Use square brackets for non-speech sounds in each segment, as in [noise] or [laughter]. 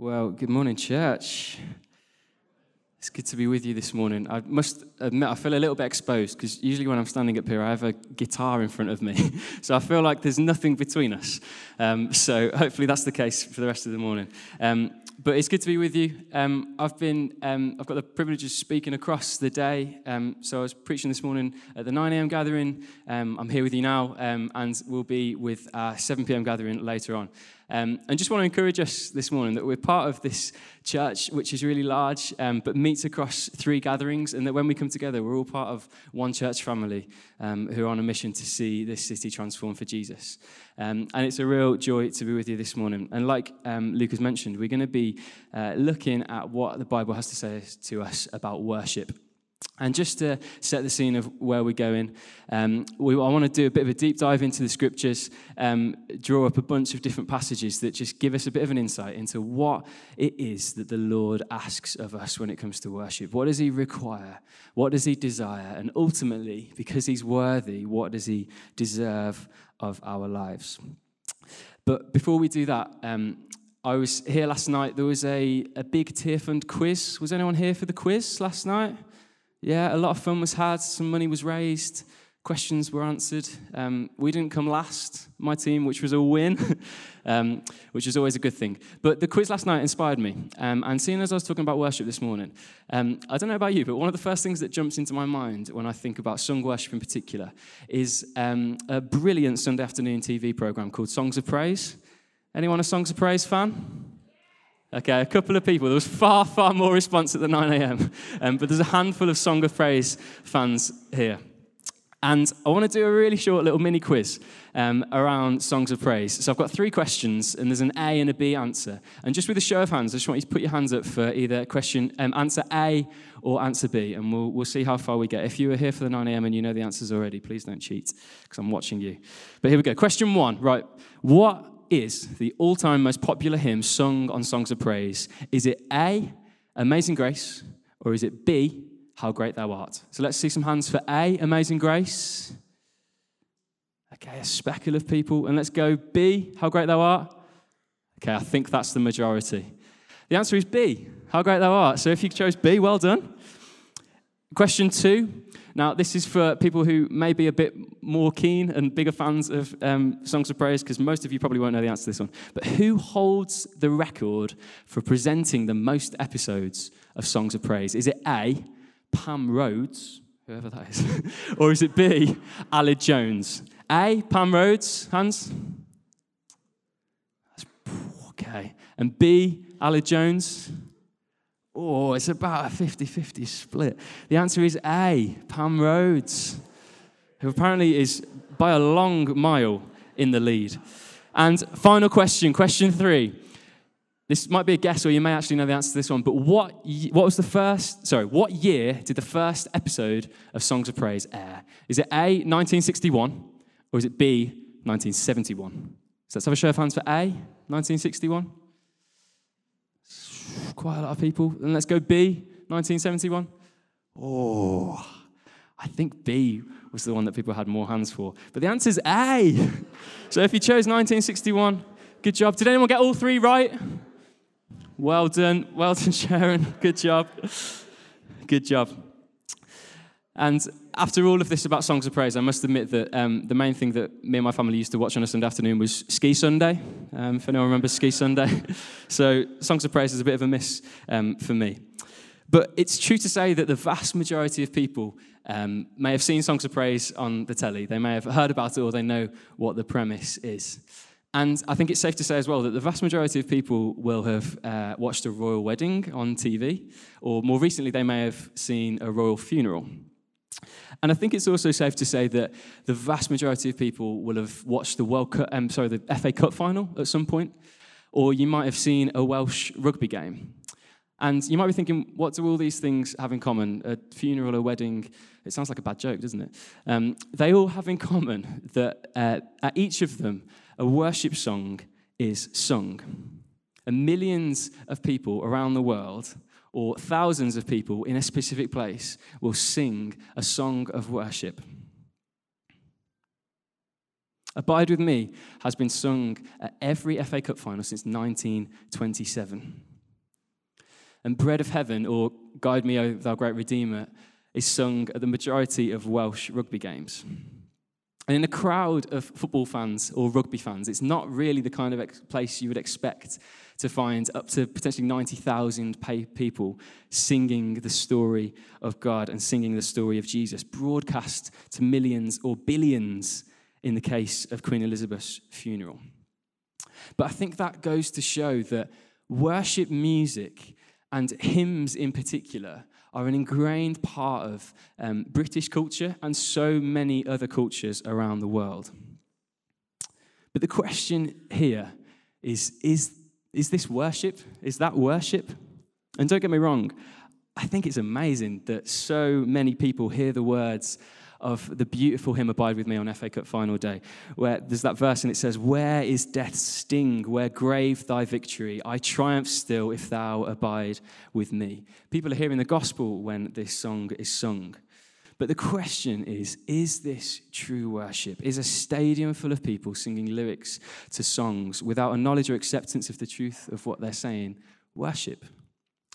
Well, good morning, church. It's good to be with you this morning. I must admit, I feel a little bit exposed because usually when I'm standing up here, I have a guitar in front of me. [laughs] so I feel like there's nothing between us. Um, so hopefully that's the case for the rest of the morning. Um, but it's good to be with you. Um, I've been, um, I've got the privilege of speaking across the day. Um, so I was preaching this morning at the 9 a.m. gathering. Um, I'm here with you now, and we'll be with our 7 p.m. gathering later on. Um, and just want to encourage us this morning that we're part of this church, which is really large, um, but meets across three gatherings, and that when we come together, we're all part of one church family um, who are on a mission to see this city transformed for Jesus. Um, and it's a real joy to be with you this morning. And like um, Luke has mentioned, we're going to be uh, looking at what the Bible has to say to us about worship. And just to set the scene of where we're going, um, we, I want to do a bit of a deep dive into the scriptures, um, draw up a bunch of different passages that just give us a bit of an insight into what it is that the Lord asks of us when it comes to worship. What does He require? What does He desire? And ultimately, because He's worthy, what does He deserve of our lives? But before we do that, um, I was here last night. There was a, a big Tear Fund quiz. Was anyone here for the quiz last night? Yeah, a lot of fun was had, some money was raised, questions were answered. Um, we didn't come last, my team, which was a win, [laughs] um, which is always a good thing. But the quiz last night inspired me. Um, and seeing as I was talking about worship this morning, um, I don't know about you, but one of the first things that jumps into my mind when I think about sung worship in particular is um, a brilliant Sunday afternoon TV program called Songs of Praise. Anyone a Songs of Praise fan? Okay, a couple of people. There was far, far more response at the 9 a.m., um, but there's a handful of Song of Praise fans here. And I want to do a really short little mini quiz um, around songs of praise. So I've got three questions, and there's an A and a B answer. And just with a show of hands, I just want you to put your hands up for either question um, answer A or answer B, and we'll, we'll see how far we get. If you were here for the 9 a.m. and you know the answers already, please don't cheat, because I'm watching you. But here we go. Question one. Right. What is the all time most popular hymn sung on Songs of Praise? Is it A, Amazing Grace, or is it B, How Great Thou Art? So let's see some hands for A, Amazing Grace. Okay, a speckle of people. And let's go B, How Great Thou Art. Okay, I think that's the majority. The answer is B, How Great Thou Art. So if you chose B, well done. Question two now, this is for people who may be a bit more keen and bigger fans of um, Songs of Praise, because most of you probably won't know the answer to this one. But who holds the record for presenting the most episodes of Songs of Praise? Is it A, Pam Rhodes, whoever that is, [laughs] or is it B, Aled Jones? A, Pam Rhodes, hands? Okay. And B, Aled Jones? Oh, it's about a 50 50 split. The answer is A, Pam Rhodes, who apparently is by a long mile in the lead. And final question, question three. This might be a guess, or you may actually know the answer to this one, but what, what was the first, sorry, what year did the first episode of Songs of Praise air? Is it A, 1961, or is it B, 1971? So let's have a show of hands for A, 1961 quite a lot of people. And let's go B, 1971. Oh, I think B was the one that people had more hands for. But the answer is A. [laughs] so if you chose 1961, good job. Did anyone get all three right? Well done. Well done, [laughs] Sharon. Good job. Good job. And after all of this about songs of praise, I must admit that um, the main thing that me and my family used to watch on a Sunday afternoon was Ski Sunday. Um, if anyone remembers Ski Sunday, [laughs] so songs of praise is a bit of a miss um, for me. But it's true to say that the vast majority of people um, may have seen songs of praise on the telly. They may have heard about it, or they know what the premise is. And I think it's safe to say as well that the vast majority of people will have uh, watched a royal wedding on TV, or more recently, they may have seen a royal funeral. And I think it's also safe to say that the vast majority of people will have watched the World Cup, um, sorry, the FA Cup final at some point, or you might have seen a Welsh rugby game. And you might be thinking, what do all these things have in common? A funeral, a wedding, it sounds like a bad joke, doesn't it? Um, they all have in common that uh, at each of them, a worship song is sung. And millions of people around the world or thousands of people in a specific place will sing a song of worship. Abide with Me has been sung at every FA Cup final since 1927. And Bread of Heaven, or Guide Me, O Thou Great Redeemer, is sung at the majority of Welsh rugby games. And in a crowd of football fans or rugby fans, it's not really the kind of ex- place you would expect to find up to potentially 90,000 people singing the story of God and singing the story of Jesus, broadcast to millions or billions in the case of Queen Elizabeth's funeral. But I think that goes to show that worship music and hymns in particular are an ingrained part of um, British culture and so many other cultures around the world. But the question here is is, is this worship? Is that worship? And don't get me wrong, I think it's amazing that so many people hear the words of the beautiful hymn Abide With Me on FA Cup final day, where there's that verse and it says, Where is death's sting? Where grave thy victory? I triumph still if thou abide with me. People are hearing the gospel when this song is sung. But the question is is this true worship? Is a stadium full of people singing lyrics to songs without a knowledge or acceptance of the truth of what they're saying worship?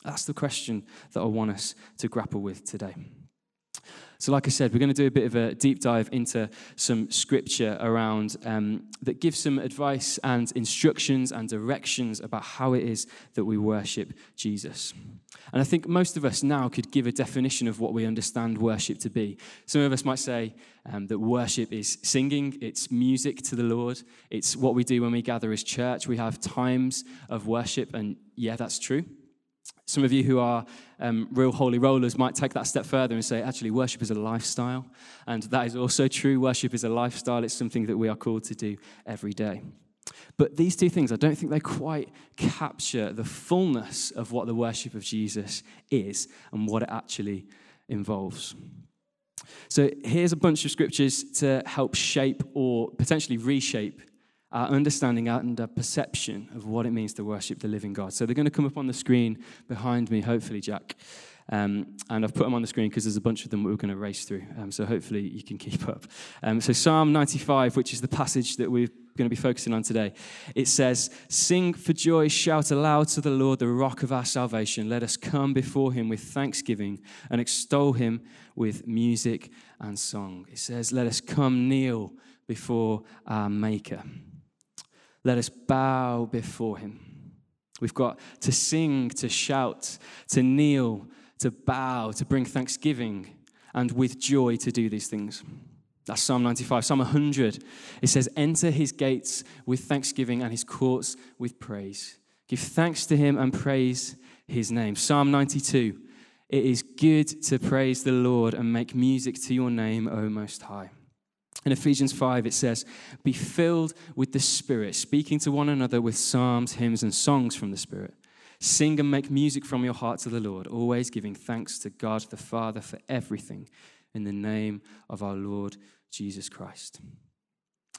That's the question that I want us to grapple with today. So, like I said, we're going to do a bit of a deep dive into some scripture around um, that gives some advice and instructions and directions about how it is that we worship Jesus. And I think most of us now could give a definition of what we understand worship to be. Some of us might say um, that worship is singing, it's music to the Lord, it's what we do when we gather as church. We have times of worship, and yeah, that's true. Some of you who are um, real holy rollers might take that step further and say, actually, worship is a lifestyle. And that is also true. Worship is a lifestyle, it's something that we are called to do every day. But these two things, I don't think they quite capture the fullness of what the worship of Jesus is and what it actually involves. So here's a bunch of scriptures to help shape or potentially reshape our understanding and our perception of what it means to worship the living God. So they're going to come up on the screen behind me, hopefully, Jack. Um, and I've put them on the screen because there's a bunch of them we're going to race through. Um, so hopefully you can [laughs] keep up. Um, so Psalm 95, which is the passage that we're going to be focusing on today, it says, Sing for joy, shout aloud to the Lord, the rock of our salvation. Let us come before him with thanksgiving and extol him with music and song. It says, Let us come kneel before our Maker. Let us bow before him. We've got to sing, to shout, to kneel, to bow, to bring thanksgiving, and with joy to do these things. That's Psalm 95. Psalm 100, it says, Enter his gates with thanksgiving and his courts with praise. Give thanks to him and praise his name. Psalm 92, it is good to praise the Lord and make music to your name, O Most High. In Ephesians 5, it says, Be filled with the Spirit, speaking to one another with psalms, hymns, and songs from the Spirit. Sing and make music from your heart to the Lord, always giving thanks to God the Father for everything in the name of our Lord Jesus Christ.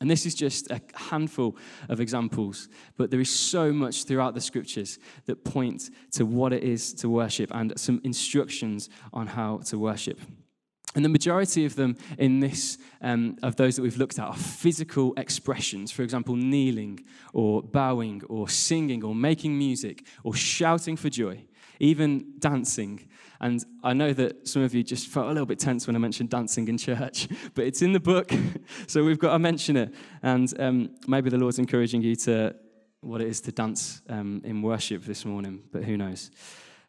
And this is just a handful of examples, but there is so much throughout the scriptures that point to what it is to worship and some instructions on how to worship. And the majority of them in this, um, of those that we've looked at, are physical expressions. For example, kneeling or bowing or singing or making music or shouting for joy, even dancing. And I know that some of you just felt a little bit tense when I mentioned dancing in church, [laughs] but it's in the book, [laughs] so we've got to mention it. And um, maybe the Lord's encouraging you to what it is to dance um, in worship this morning, but who knows.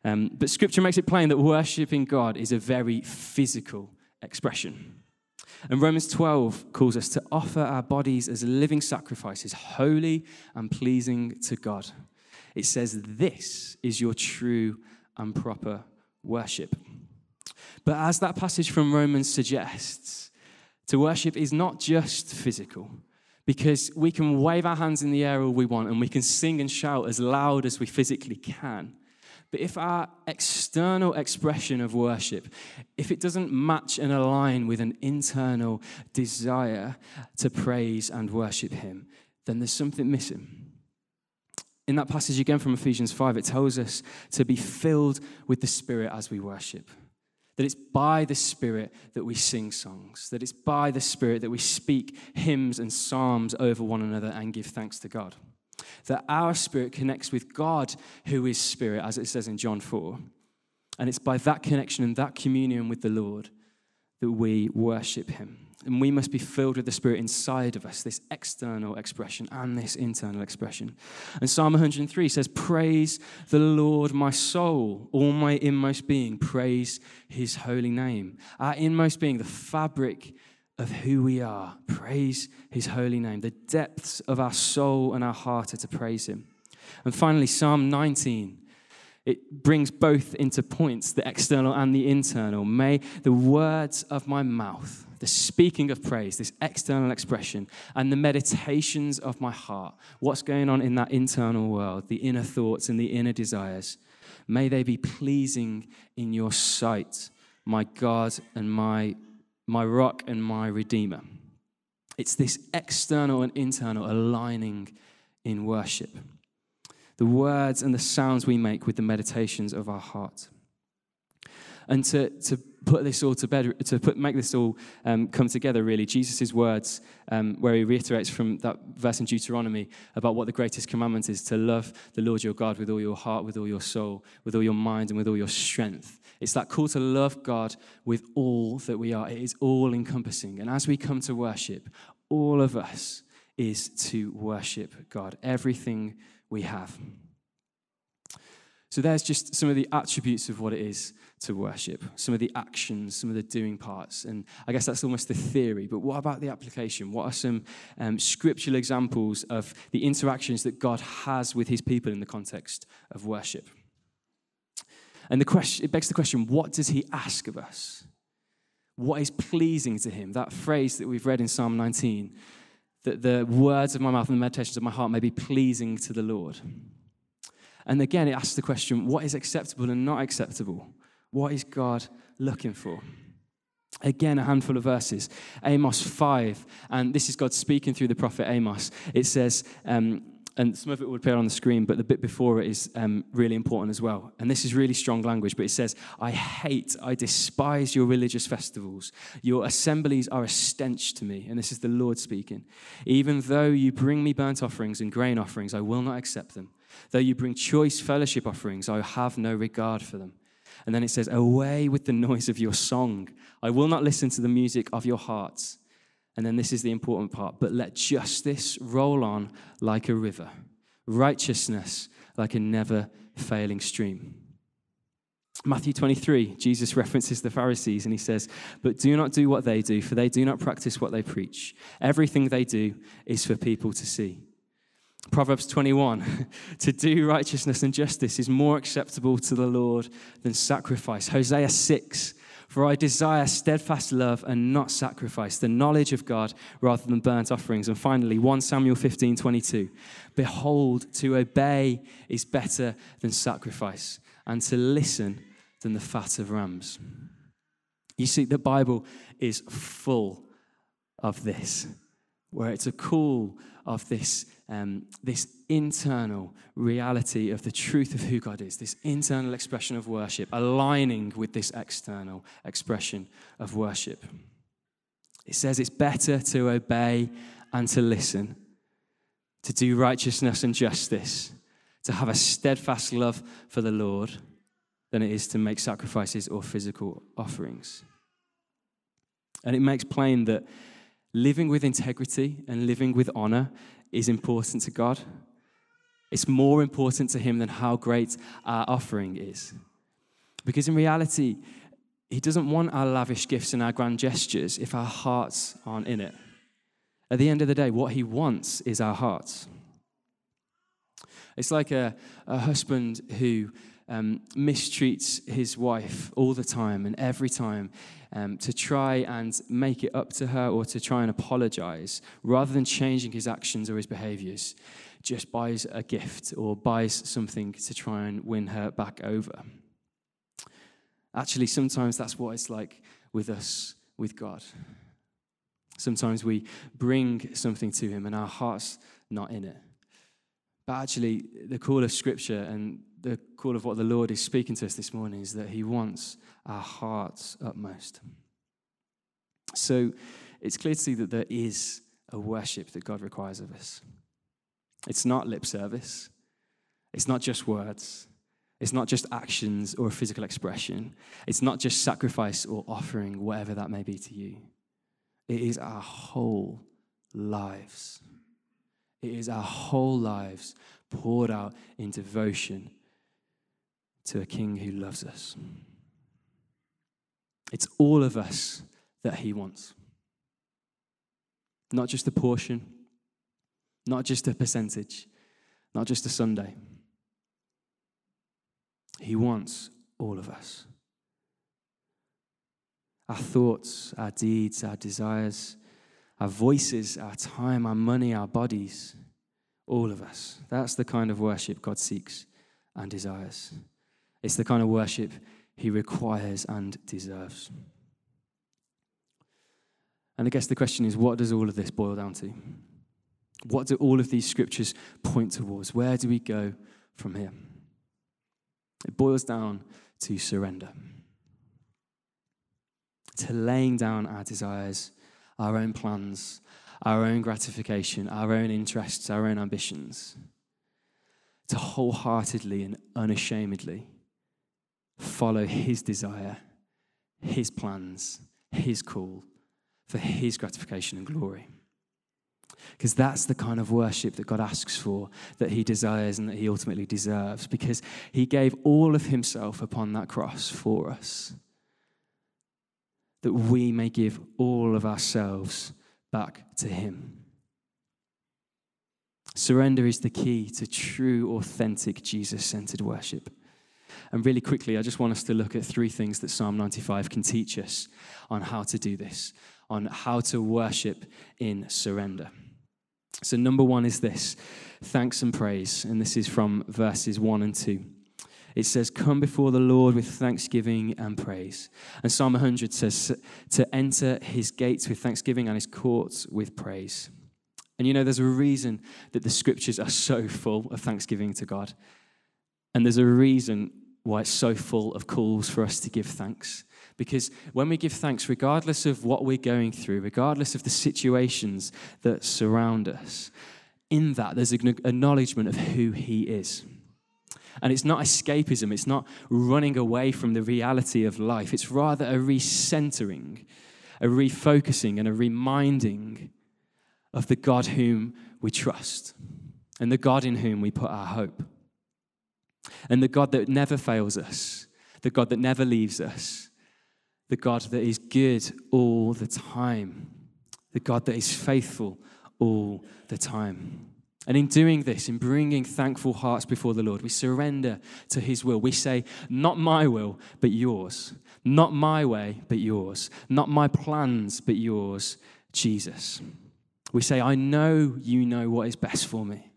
Um, but scripture makes it plain that worshiping God is a very physical expression. And Romans 12 calls us to offer our bodies as living sacrifices, holy and pleasing to God. It says, This is your true and proper worship. But as that passage from Romans suggests, to worship is not just physical, because we can wave our hands in the air all we want and we can sing and shout as loud as we physically can. But if our external expression of worship, if it doesn't match and align with an internal desire to praise and worship Him, then there's something missing. In that passage again from Ephesians 5, it tells us to be filled with the Spirit as we worship. That it's by the Spirit that we sing songs, that it's by the Spirit that we speak hymns and psalms over one another and give thanks to God. That our spirit connects with God, who is spirit, as it says in John 4. And it's by that connection and that communion with the Lord that we worship him. And we must be filled with the Spirit inside of us, this external expression and this internal expression. And Psalm 103 says, Praise the Lord, my soul, all my inmost being, praise his holy name. Our inmost being, the fabric of who we are, praise his holy name. The depths of our soul and our heart are to praise him. And finally, Psalm 19 it brings both into points, the external and the internal. May the words of my mouth, the speaking of praise, this external expression, and the meditations of my heart, what's going on in that internal world, the inner thoughts and the inner desires, may they be pleasing in your sight, my God and my, my rock and my redeemer. It's this external and internal aligning in worship the words and the sounds we make with the meditations of our heart. And to, to put this all to bed, to put, make this all um, come together, really, Jesus' words, um, where he reiterates from that verse in Deuteronomy about what the greatest commandment is to love the Lord your God with all your heart, with all your soul, with all your mind, and with all your strength. It's that call to love God with all that we are. It is all encompassing. And as we come to worship, all of us is to worship God. Everything we have. So there's just some of the attributes of what it is to worship, some of the actions, some of the doing parts. And I guess that's almost the theory. But what about the application? What are some um, scriptural examples of the interactions that God has with his people in the context of worship? And the question, it begs the question what does he ask of us? What is pleasing to him? That phrase that we've read in Psalm 19 that the words of my mouth and the meditations of my heart may be pleasing to the Lord. And again, it asks the question what is acceptable and not acceptable? What is God looking for? Again, a handful of verses. Amos 5, and this is God speaking through the prophet Amos. It says, um, and some of it will appear on the screen, but the bit before it is um, really important as well. And this is really strong language, but it says, I hate, I despise your religious festivals. Your assemblies are a stench to me. And this is the Lord speaking. Even though you bring me burnt offerings and grain offerings, I will not accept them. Though you bring choice fellowship offerings, I have no regard for them. And then it says, Away with the noise of your song. I will not listen to the music of your hearts. And then this is the important part. But let justice roll on like a river, righteousness like a never failing stream. Matthew 23, Jesus references the Pharisees and he says, But do not do what they do, for they do not practice what they preach. Everything they do is for people to see. Proverbs 21, [laughs] to do righteousness and justice is more acceptable to the Lord than sacrifice. Hosea 6, for I desire steadfast love and not sacrifice, the knowledge of God rather than burnt offerings. And finally, 1 Samuel 15 22. Behold, to obey is better than sacrifice, and to listen than the fat of rams. You see, the Bible is full of this, where it's a call of this um, this internal reality of the truth of who God is, this internal expression of worship, aligning with this external expression of worship. It says it's better to obey and to listen, to do righteousness and justice, to have a steadfast love for the Lord than it is to make sacrifices or physical offerings. And it makes plain that living with integrity and living with honor is important to God. It's more important to Him than how great our offering is. Because in reality, He doesn't want our lavish gifts and our grand gestures if our hearts aren't in it. At the end of the day, what He wants is our hearts. It's like a, a husband who um, mistreats his wife all the time and every time um, to try and make it up to her or to try and apologize rather than changing his actions or his behaviors just buys a gift or buys something to try and win her back over. Actually sometimes that's what it's like with us with god. Sometimes we bring something to him and our heart's not in it. But actually the call of scripture and the call of what the Lord is speaking to us this morning is that He wants our hearts utmost. So it's clear to see that there is a worship that God requires of us. It's not lip service, it's not just words, it's not just actions or a physical expression, it's not just sacrifice or offering, whatever that may be to you. It is our whole lives. It is our whole lives poured out in devotion to a king who loves us. It's all of us that he wants. Not just a portion, not just a percentage, not just a Sunday. He wants all of us. Our thoughts, our deeds, our desires, our voices, our time, our money, our bodies, all of us. That's the kind of worship God seeks and desires. It's the kind of worship he requires and deserves. And I guess the question is what does all of this boil down to? What do all of these scriptures point towards? Where do we go from here? It boils down to surrender, to laying down our desires, our own plans, our own gratification, our own interests, our own ambitions, to wholeheartedly and unashamedly follow His desire, His plans, His call for His gratification and glory. Because that's the kind of worship that God asks for, that He desires and that He ultimately deserves. Because He gave all of Himself upon that cross for us, that we may give all of ourselves back to Him. Surrender is the key to true, authentic, Jesus centered worship. And really quickly, I just want us to look at three things that Psalm 95 can teach us on how to do this, on how to worship in surrender. So, number one is this thanks and praise. And this is from verses one and two. It says, Come before the Lord with thanksgiving and praise. And Psalm 100 says, To enter his gates with thanksgiving and his courts with praise. And you know, there's a reason that the scriptures are so full of thanksgiving to God. And there's a reason why it's so full of calls for us to give thanks. Because when we give thanks, regardless of what we're going through, regardless of the situations that surround us, in that there's an acknowledgement of who He is. And it's not escapism, it's not running away from the reality of life. It's rather a recentering, a refocusing, and a reminding of the God whom we trust and the God in whom we put our hope. And the God that never fails us, the God that never leaves us, the God that is good all the time, the God that is faithful all the time. And in doing this, in bringing thankful hearts before the Lord, we surrender to His will. We say, Not my will, but yours. Not my way, but yours. Not my plans, but yours, Jesus. We say, I know you know what is best for me.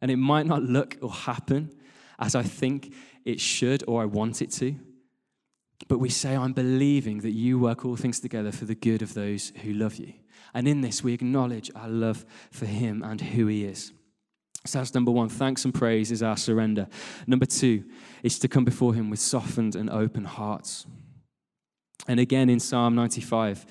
And it might not look or happen as I think it should or I want it to. But we say, I'm believing that you work all things together for the good of those who love you. And in this, we acknowledge our love for him and who he is. So that's number one. Thanks and praise is our surrender. Number two is to come before him with softened and open hearts. And again in Psalm 95,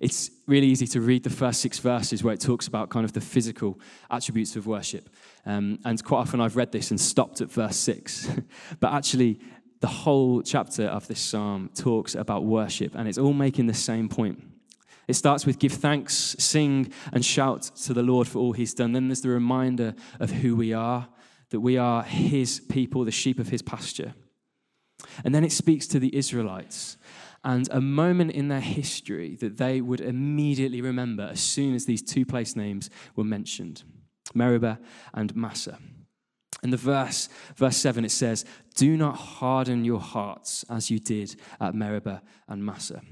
it's really easy to read the first six verses where it talks about kind of the physical attributes of worship. Um, and quite often I've read this and stopped at verse six. [laughs] but actually, the whole chapter of this psalm talks about worship, and it's all making the same point. It starts with give thanks, sing, and shout to the Lord for all he's done. Then there's the reminder of who we are, that we are his people, the sheep of his pasture. And then it speaks to the Israelites and a moment in their history that they would immediately remember as soon as these two place names were mentioned Meribah and Massah. In the verse, verse 7, it says, Do not harden your hearts as you did at Meribah and Massah.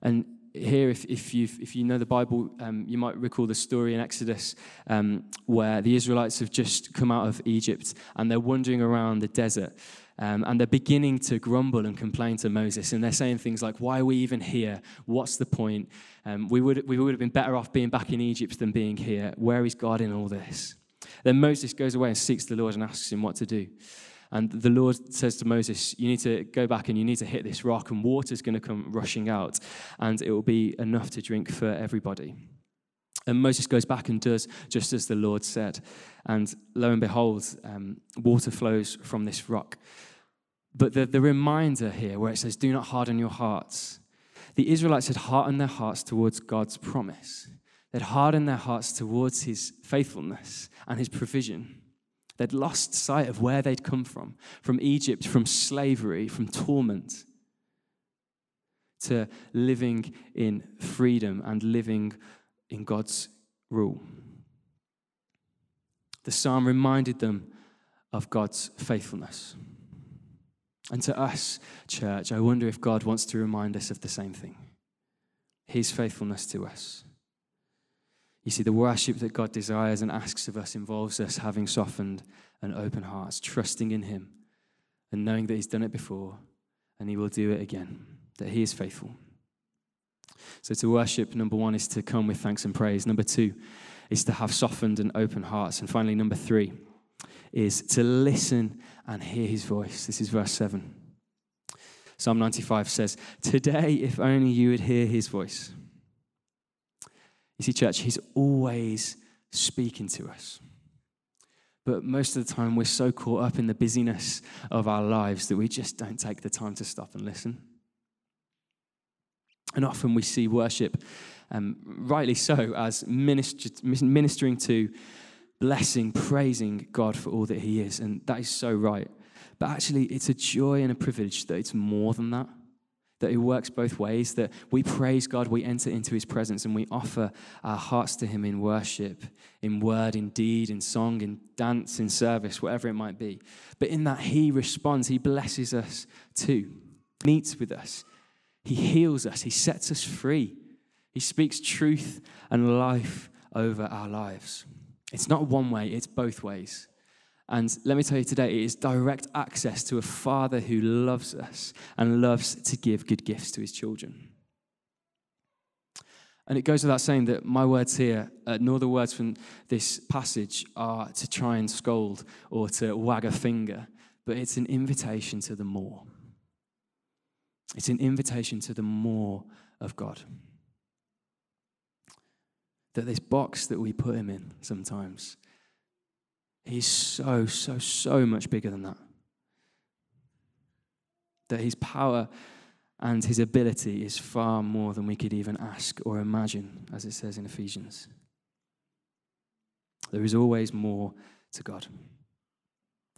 And here, if, if, you if you know the Bible, um, you might recall the story in Exodus um, where the Israelites have just come out of Egypt and they're wandering around the desert. Um, and they're beginning to grumble and complain to Moses. And they're saying things like, Why are we even here? What's the point? Um, we, would, we would have been better off being back in Egypt than being here. Where is God in all this? Then Moses goes away and seeks the Lord and asks him what to do. And the Lord says to Moses, You need to go back and you need to hit this rock, and water's going to come rushing out, and it will be enough to drink for everybody. And Moses goes back and does just as the Lord said. And lo and behold, um, water flows from this rock. But the, the reminder here, where it says, Do not harden your hearts, the Israelites had hardened their hearts towards God's promise. They'd hardened their hearts towards his faithfulness and his provision. They'd lost sight of where they'd come from from Egypt, from slavery, from torment, to living in freedom and living in God's rule. The psalm reminded them of God's faithfulness. And to us, church, I wonder if God wants to remind us of the same thing His faithfulness to us. You see, the worship that God desires and asks of us involves us having softened and open hearts, trusting in Him and knowing that He's done it before and He will do it again, that He is faithful. So, to worship, number one is to come with thanks and praise. Number two is to have softened and open hearts. And finally, number three is to listen and hear His voice. This is verse 7. Psalm 95 says, Today, if only you would hear His voice. You see, church, He's always speaking to us. But most of the time, we're so caught up in the busyness of our lives that we just don't take the time to stop and listen. And often we see worship, um, rightly so, as minister, ministering to, blessing, praising God for all that He is. And that is so right. But actually, it's a joy and a privilege that it's more than that. That it works both ways, that we praise God, we enter into His presence, and we offer our hearts to Him in worship, in word, in deed, in song, in dance, in service, whatever it might be. But in that, He responds, He blesses us too, meets with us, he heals us, He sets us free. He speaks truth and life over our lives. It's not one way, it's both ways. And let me tell you today, it is direct access to a father who loves us and loves to give good gifts to his children. And it goes without saying that my words here, uh, nor the words from this passage, are to try and scold or to wag a finger, but it's an invitation to the more. It's an invitation to the more of God. That this box that we put him in sometimes, he's so, so, so much bigger than that. That his power and his ability is far more than we could even ask or imagine, as it says in Ephesians. There is always more to God.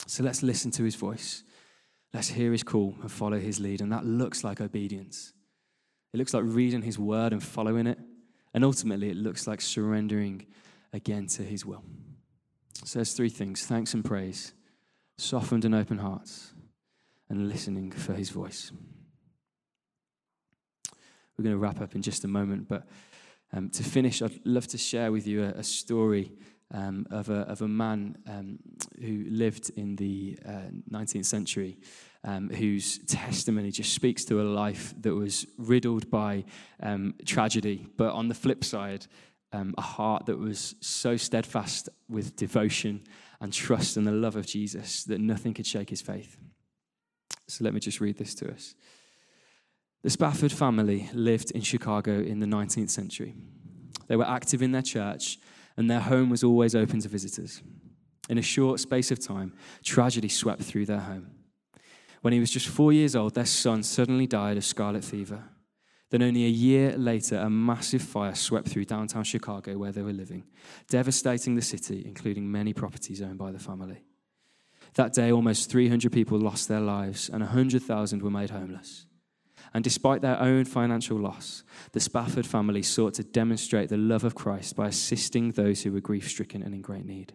So let's listen to his voice. Let's hear his call and follow his lead. And that looks like obedience. It looks like reading his word and following it. And ultimately, it looks like surrendering again to his will. So there's three things thanks and praise, softened and open hearts, and listening for his voice. We're going to wrap up in just a moment, but um, to finish, I'd love to share with you a, a story um, of, a, of a man um, who lived in the uh, 19th century, um, whose testimony just speaks to a life that was riddled by um, tragedy, but on the flip side, um, a heart that was so steadfast with devotion and trust and the love of Jesus that nothing could shake his faith. So let me just read this to us. The Spafford family lived in Chicago in the 19th century. They were active in their church and their home was always open to visitors. In a short space of time, tragedy swept through their home. When he was just four years old, their son suddenly died of scarlet fever. Then, only a year later, a massive fire swept through downtown Chicago where they were living, devastating the city, including many properties owned by the family. That day, almost 300 people lost their lives and 100,000 were made homeless. And despite their own financial loss, the Spafford family sought to demonstrate the love of Christ by assisting those who were grief stricken and in great need.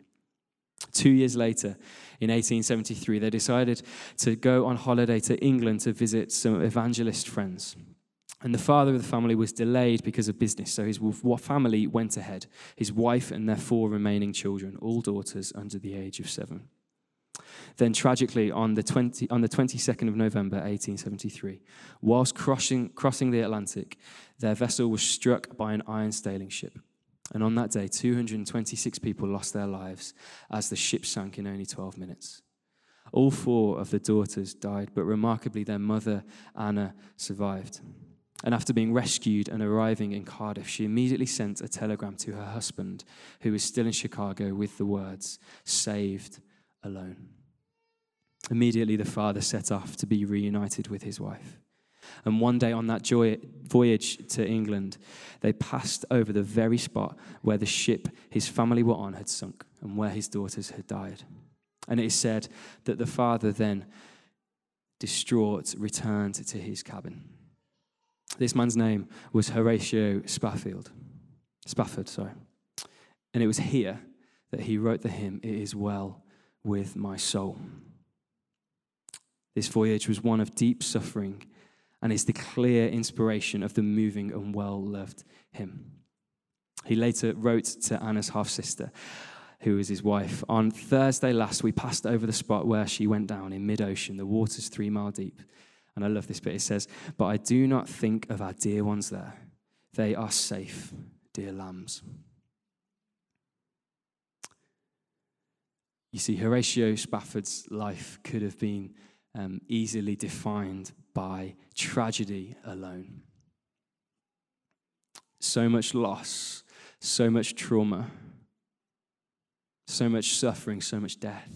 Two years later, in 1873, they decided to go on holiday to England to visit some evangelist friends. And the father of the family was delayed because of business, so his family went ahead, his wife and their four remaining children, all daughters under the age of seven. Then, tragically, on the, 20, on the 22nd of November 1873, whilst crossing, crossing the Atlantic, their vessel was struck by an iron sailing ship. And on that day, 226 people lost their lives as the ship sank in only 12 minutes. All four of the daughters died, but remarkably, their mother, Anna, survived. And after being rescued and arriving in Cardiff, she immediately sent a telegram to her husband, who was still in Chicago, with the words, saved alone. Immediately, the father set off to be reunited with his wife. And one day on that joy, voyage to England, they passed over the very spot where the ship his family were on had sunk and where his daughters had died. And it is said that the father then, distraught, returned to his cabin. This man's name was Horatio Spafford. Spafford, sorry. And it was here that he wrote the hymn, It is Well with My Soul. This voyage was one of deep suffering and is the clear inspiration of the moving and well loved hymn. He later wrote to Anna's half sister, who was his wife. On Thursday last, we passed over the spot where she went down in mid ocean, the waters three mile deep. And I love this bit. It says, But I do not think of our dear ones there. They are safe, dear lambs. You see, Horatio Spafford's life could have been um, easily defined by tragedy alone. So much loss, so much trauma, so much suffering, so much death.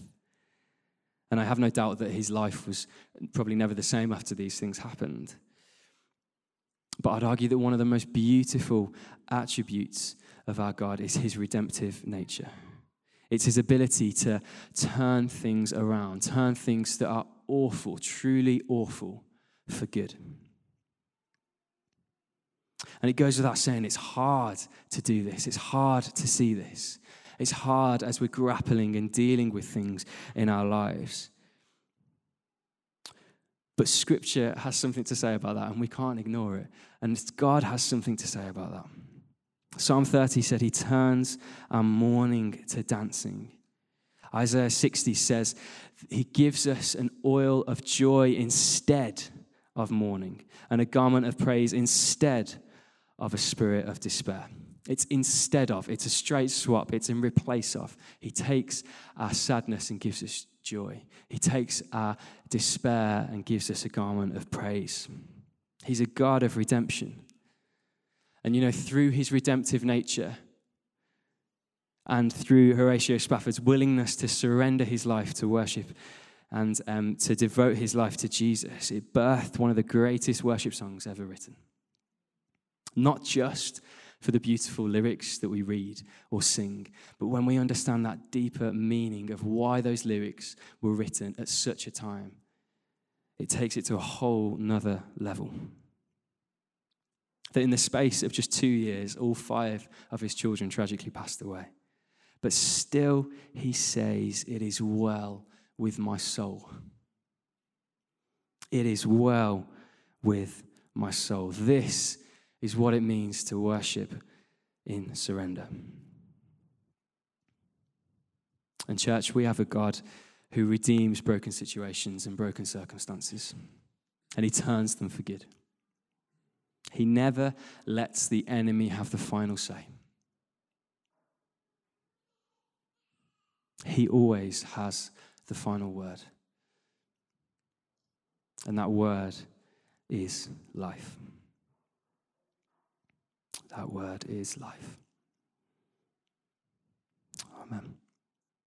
And I have no doubt that his life was probably never the same after these things happened. But I'd argue that one of the most beautiful attributes of our God is his redemptive nature. It's his ability to turn things around, turn things that are awful, truly awful, for good. And it goes without saying, it's hard to do this. It's hard to see this. It's hard as we're grappling and dealing with things in our lives. But Scripture has something to say about that, and we can't ignore it. And God has something to say about that. Psalm 30 said, He turns our mourning to dancing. Isaiah 60 says, He gives us an oil of joy instead of mourning, and a garment of praise instead of a spirit of despair. It's instead of, it's a straight swap, it's in replace of. He takes our sadness and gives us joy. He takes our despair and gives us a garment of praise. He's a God of redemption. And you know, through his redemptive nature and through Horatio Spafford's willingness to surrender his life to worship and um, to devote his life to Jesus, it birthed one of the greatest worship songs ever written. Not just for the beautiful lyrics that we read or sing, but when we understand that deeper meaning of why those lyrics were written at such a time, it takes it to a whole nother level. That in the space of just two years, all five of his children tragically passed away. But still, he says, It is well with my soul. It is well with my soul. This is what it means to worship in surrender. And, church, we have a God who redeems broken situations and broken circumstances, and He turns them for good. He never lets the enemy have the final say. He always has the final word. And that word is life. That word is life. Amen.